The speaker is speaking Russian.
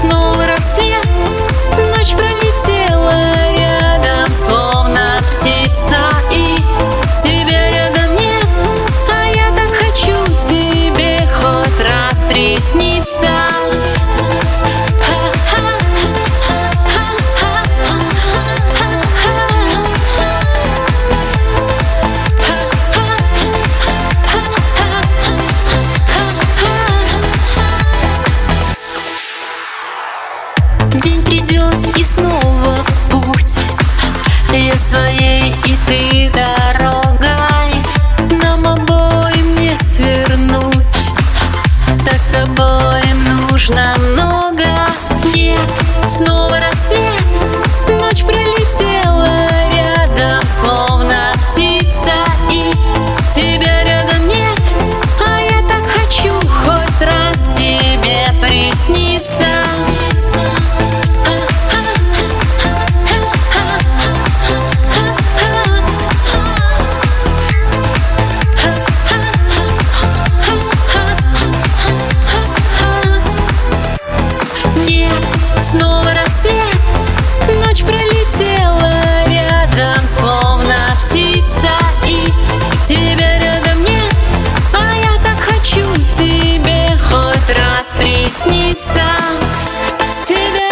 снова рассвет. Ночь пролетела рядом, словно птица И тебя рядом нет, а я так хочу тебе хоть раз присниться. Тебя рядом нет, а я так хочу тебе хоть раз присниться. Тебя